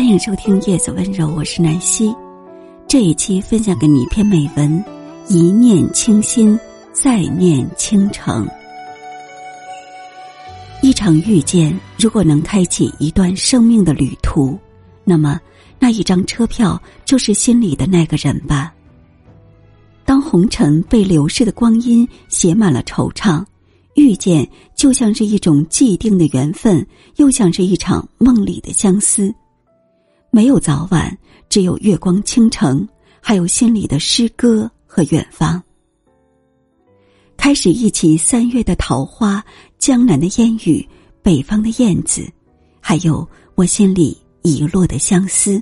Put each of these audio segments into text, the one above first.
欢迎收听《叶子温柔》，我是南希。这一期分享给你一篇美文：一念倾心，再念倾城。一场遇见，如果能开启一段生命的旅途，那么那一张车票就是心里的那个人吧。当红尘被流逝的光阴写满了惆怅，遇见就像是一种既定的缘分，又像是一场梦里的相思。没有早晚，只有月光倾城，还有心里的诗歌和远方。开始一起三月的桃花，江南的烟雨，北方的燕子，还有我心里遗落的相思。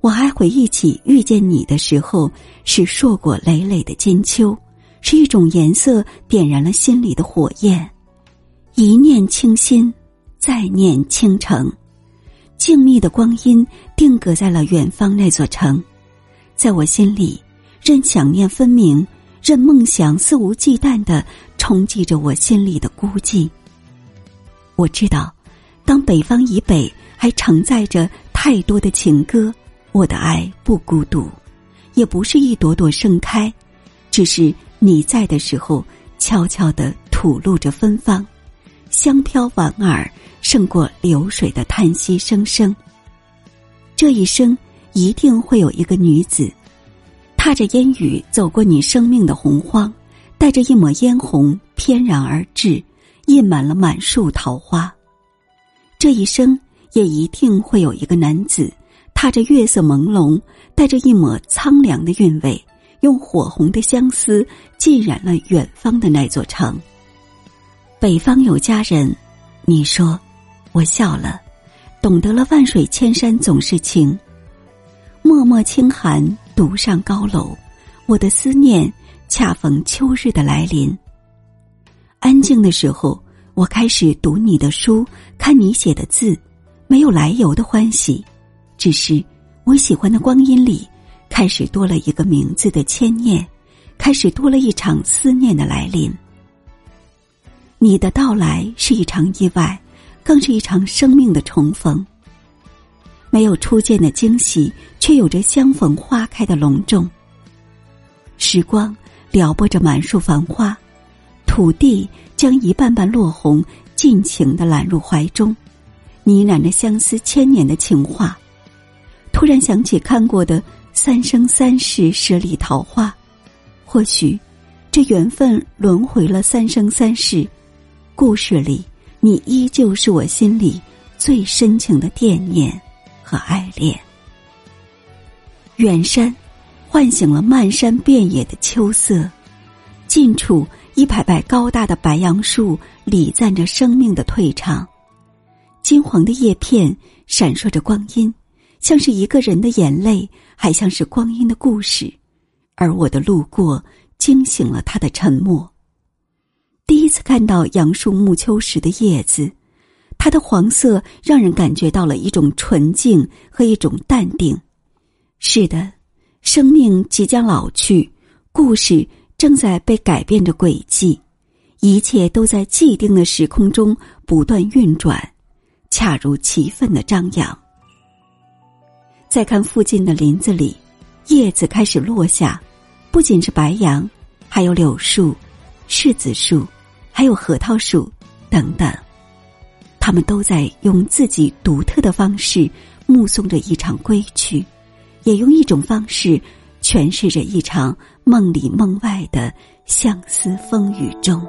我还回忆起遇见你的时候，是硕果累累的金秋，是一种颜色点燃了心里的火焰，一念倾心，再念倾城。静谧的光阴定格在了远方那座城，在我心里，任想念分明，任梦想肆无忌惮的冲击着我心里的孤寂。我知道，当北方以北还承载着太多的情歌，我的爱不孤独，也不是一朵朵盛开，只是你在的时候，悄悄的吐露着芬芳，香飘莞尔。胜过流水的叹息声声。这一生一定会有一个女子，踏着烟雨走过你生命的洪荒，带着一抹嫣红翩然而至，印满了满树桃花。这一生也一定会有一个男子，踏着月色朦胧，带着一抹苍凉的韵味，用火红的相思浸染了远方的那座城。北方有佳人，你说。我笑了，懂得了万水千山总是情。脉脉轻寒独上高楼，我的思念恰逢秋日的来临。安静的时候，我开始读你的书，看你写的字，没有来由的欢喜，只是我喜欢的光阴里，开始多了一个名字的牵念，开始多了一场思念的来临。你的到来是一场意外。更是一场生命的重逢。没有初见的惊喜，却有着相逢花开的隆重。时光撩拨着满树繁花，土地将一瓣瓣落红尽情的揽入怀中，呢喃着相思千年的情话。突然想起看过的《三生三世十里桃花》，或许这缘分轮回了三生三世，故事里。你依旧是我心里最深情的惦念和爱恋。远山唤醒了漫山遍野的秋色，近处一排排高大的白杨树礼赞着生命的退场，金黄的叶片闪烁着光阴，像是一个人的眼泪，还像是光阴的故事。而我的路过惊醒了他的沉默。次看到杨树暮秋时的叶子，它的黄色让人感觉到了一种纯净和一种淡定。是的，生命即将老去，故事正在被改变着轨迹，一切都在既定的时空中不断运转，恰如其分的张扬。再看附近的林子里，叶子开始落下，不仅是白杨，还有柳树、柿子树。还有核桃树，等等，他们都在用自己独特的方式目送着一场归去，也用一种方式诠释着一场梦里梦外的相思风雨中。